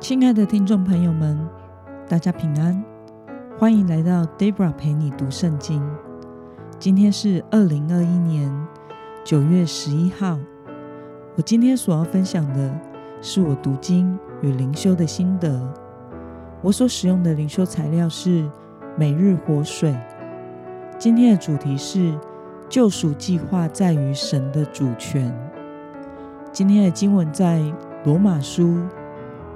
亲爱的听众朋友们，大家平安，欢迎来到 Debra 陪你读圣经。今天是二零二一年九月十一号。我今天所要分享的是我读经与灵修的心得。我所使用的灵修材料是每日活水。今天的主题是救赎计划在于神的主权。今天的经文在罗马书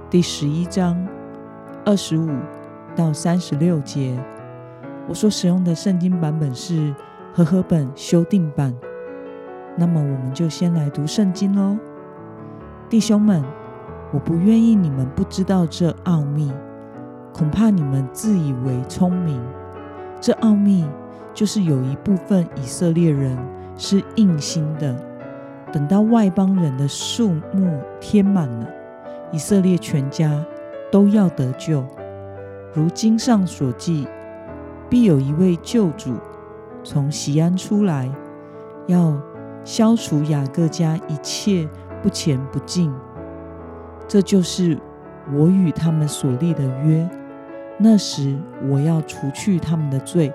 第十一章二十五到三十六节。我所使用的圣经版本是和合本修订版。那么，我们就先来读圣经喽，弟兄们，我不愿意你们不知道这奥秘，恐怕你们自以为聪明。这奥秘就是有一部分以色列人是硬心的。等到外邦人的数目填满了，以色列全家都要得救。如经上所记，必有一位救主从西安出来，要消除雅各家一切不前不进。这就是我与他们所立的约。那时我要除去他们的罪。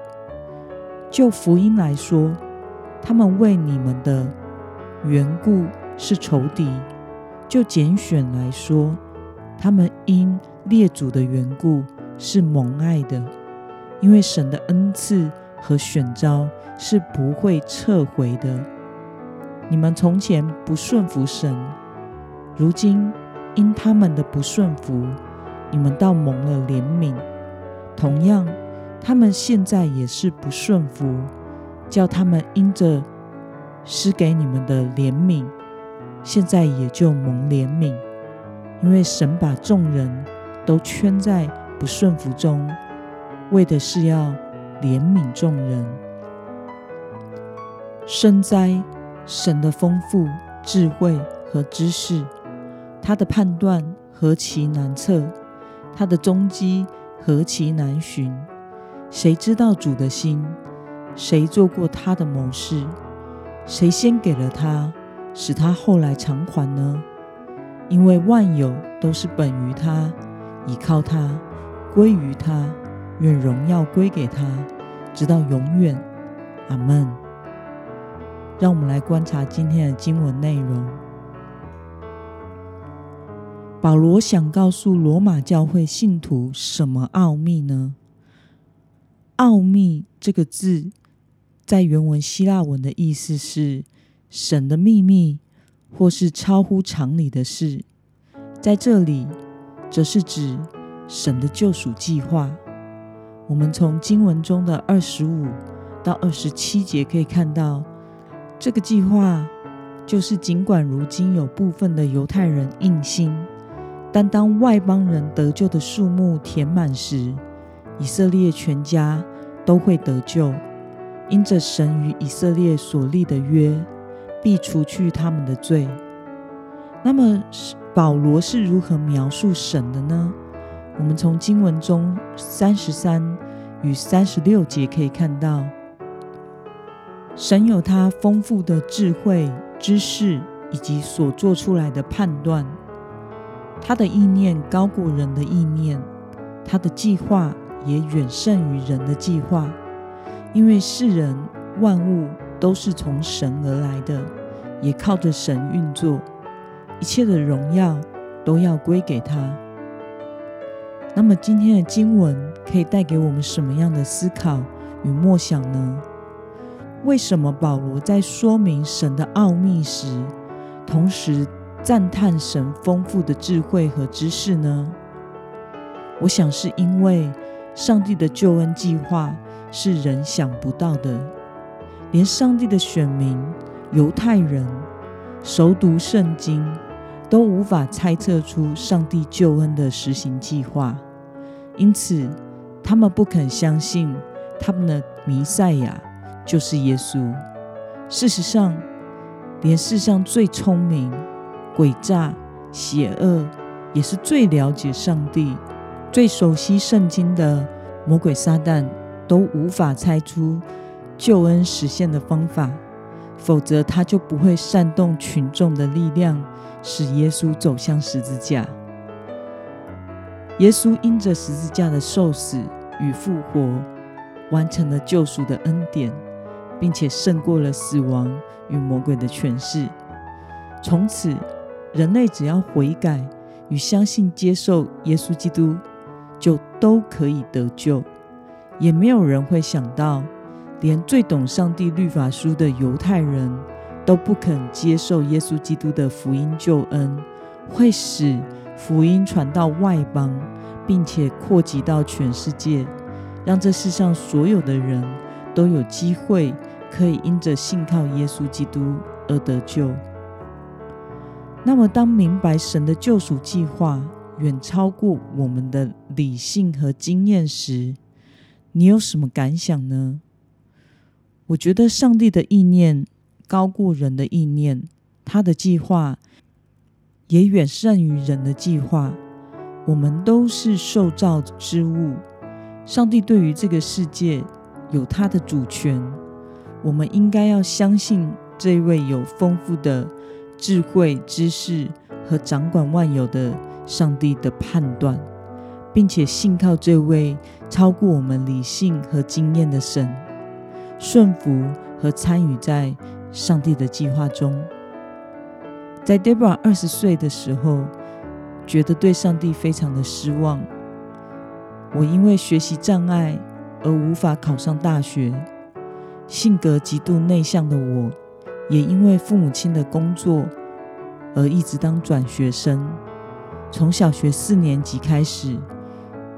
就福音来说，他们为你们的。缘故是仇敌，就拣选来说，他们因列祖的缘故是蒙爱的，因为神的恩赐和选召是不会撤回的。你们从前不顺服神，如今因他们的不顺服，你们倒蒙了怜悯。同样，他们现在也是不顺服，叫他们因着。施给你们的怜悯，现在也就蒙怜悯，因为神把众人都圈在不顺服中，为的是要怜悯众人。深哉，神的丰富智慧和知识，他的判断何其难测，他的踪迹何其难寻。谁知道主的心？谁做过他的谋士？谁先给了他，使他后来偿还呢？因为万有都是本于他，倚靠他，归于他，愿荣耀归给他，直到永远。阿门。让我们来观察今天的经文内容。保罗想告诉罗马教会信徒什么奥秘呢？奥秘这个字。在原文希腊文的意思是神的秘密，或是超乎常理的事。在这里，则是指神的救赎计划。我们从经文中的二十五到二十七节可以看到，这个计划就是尽管如今有部分的犹太人硬心，但当外邦人得救的数目填满时，以色列全家都会得救。因着神与以色列所立的约，必除去他们的罪。那么，保罗是如何描述神的呢？我们从经文中三十三与三十六节可以看到，神有他丰富的智慧、知识以及所做出来的判断。他的意念高过人的意念，他的计划也远胜于人的计划。因为世人万物都是从神而来的，也靠着神运作，一切的荣耀都要归给他。那么今天的经文可以带给我们什么样的思考与默想呢？为什么保罗在说明神的奥秘时，同时赞叹神丰富的智慧和知识呢？我想是因为上帝的救恩计划。是人想不到的，连上帝的选民犹太人熟读圣经，都无法猜测出上帝救恩的实行计划，因此他们不肯相信他们的弥赛亚就是耶稣。事实上，连世上最聪明、诡诈、邪恶，也是最了解上帝、最熟悉圣经的魔鬼撒旦。都无法猜出救恩实现的方法，否则他就不会煽动群众的力量，使耶稣走向十字架。耶稣因着十字架的受死与复活，完成了救赎的恩典，并且胜过了死亡与魔鬼的权势。从此，人类只要悔改与相信、接受耶稣基督，就都可以得救。也没有人会想到，连最懂上帝律法书的犹太人都不肯接受耶稣基督的福音救恩，会使福音传到外邦，并且扩及到全世界，让这世上所有的人都有机会可以因着信靠耶稣基督而得救。那么，当明白神的救赎计划远超过我们的理性和经验时，你有什么感想呢？我觉得上帝的意念高过人的意念，他的计划也远胜于人的计划。我们都是受造之物，上帝对于这个世界有他的主权。我们应该要相信这位有丰富的智慧、知识和掌管万有的上帝的判断。并且信靠这位超过我们理性和经验的神，顺服和参与在上帝的计划中。在 Debra 二十岁的时候，觉得对上帝非常的失望。我因为学习障碍而无法考上大学，性格极度内向的我，也因为父母亲的工作而一直当转学生。从小学四年级开始。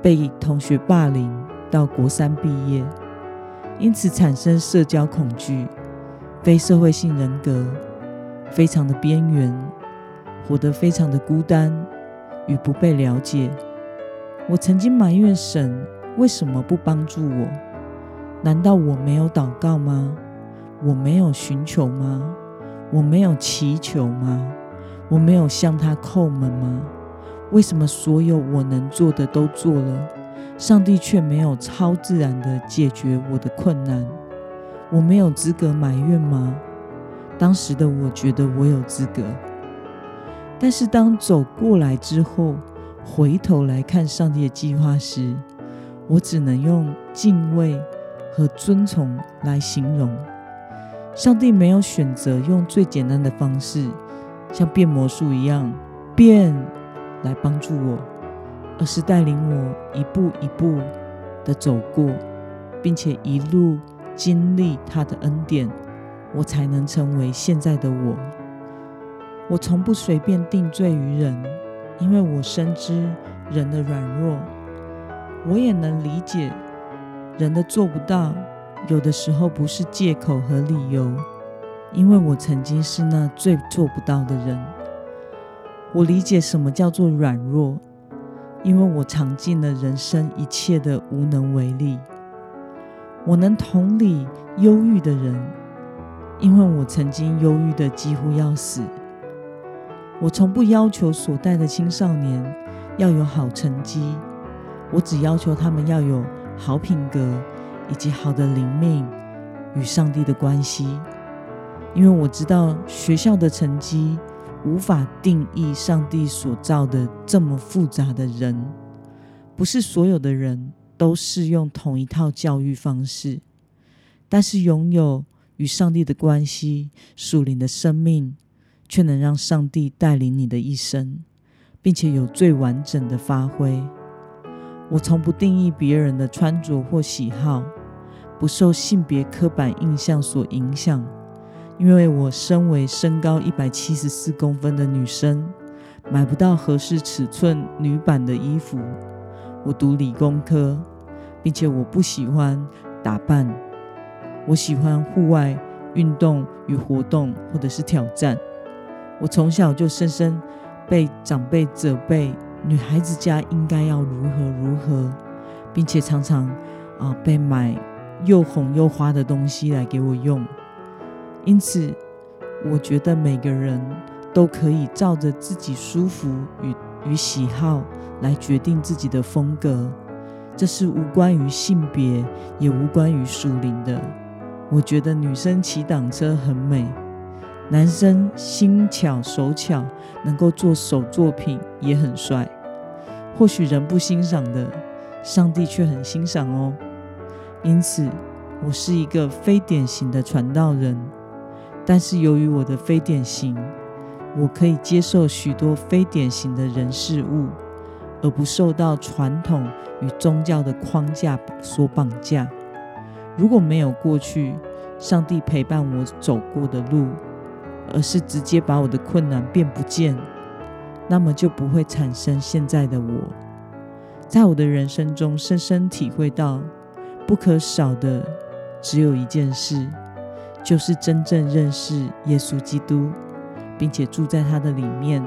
被同学霸凌到国三毕业，因此产生社交恐惧、非社会性人格，非常的边缘，活得非常的孤单与不被了解。我曾经埋怨神为什么不帮助我？难道我没有祷告吗？我没有寻求吗？我没有祈求吗？我没有向他叩门吗？为什么所有我能做的都做了，上帝却没有超自然的解决我的困难？我没有资格埋怨吗？当时的我觉得我有资格，但是当走过来之后，回头来看上帝的计划时，我只能用敬畏和遵从来形容。上帝没有选择用最简单的方式，像变魔术一样变。来帮助我，而是带领我一步一步的走过，并且一路经历他的恩典，我才能成为现在的我。我从不随便定罪于人，因为我深知人的软弱，我也能理解人的做不到，有的时候不是借口和理由，因为我曾经是那最做不到的人。我理解什么叫做软弱，因为我尝尽了人生一切的无能为力。我能同理忧郁的人，因为我曾经忧郁的几乎要死。我从不要求所带的青少年要有好成绩，我只要求他们要有好品格以及好的灵命与上帝的关系，因为我知道学校的成绩。无法定义上帝所造的这么复杂的人，不是所有的人都适用同一套教育方式，但是拥有与上帝的关系、属灵的生命，却能让上帝带领你的一生，并且有最完整的发挥。我从不定义别人的穿着或喜好，不受性别刻板印象所影响。因为我身为身高一百七十四公分的女生，买不到合适尺寸女版的衣服。我读理工科，并且我不喜欢打扮。我喜欢户外运动与活动，或者是挑战。我从小就深深被长辈责备，女孩子家应该要如何如何，并且常常啊被买又红又花的东西来给我用。因此，我觉得每个人都可以照着自己舒服与与喜好来决定自己的风格，这是无关于性别，也无关于属灵的。我觉得女生骑挡车很美，男生心巧手巧，能够做手作品也很帅。或许人不欣赏的，上帝却很欣赏哦。因此，我是一个非典型的传道人，但是由于我的非典型，我可以接受许多非典型的人事物，而不受到传统与宗教的框架所绑架。如果没有过去上帝陪伴我走过的路，而是直接把我的困难变不见，那么就不会产生现在的我。在我的人生中，深深体会到，不可少的只有一件事，就是真正认识耶稣基督，并且住在他的里面，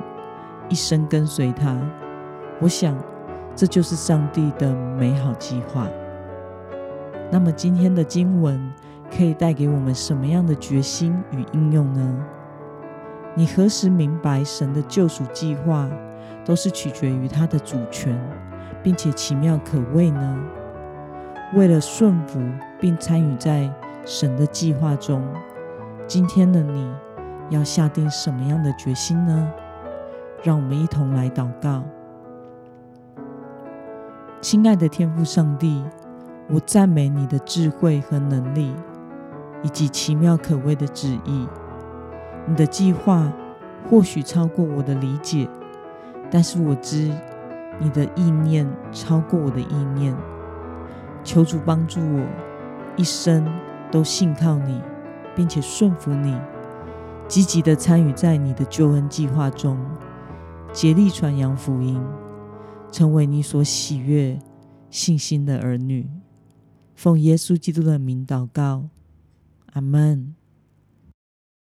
一生跟随他。我想，这就是上帝的美好计划。那么，今天的经文可以带给我们什么样的决心与应用呢？你何时明白神的救赎计划都是取决于他的主权，并且奇妙可畏呢？为了顺服并参与在神的计划中，今天的你要下定什么样的决心呢？让我们一同来祷告。亲爱的天父上帝，我赞美你的智慧和能力，以及奇妙可畏的旨意。你的计划或许超过我的理解，但是我知你的意念超过我的意念。求主帮助我，一生都信靠你，并且顺服你，积极的参与在你的救恩计划中，竭力传扬福音，成为你所喜悦、信心的儿女。奉耶稣基督的名祷告，阿门。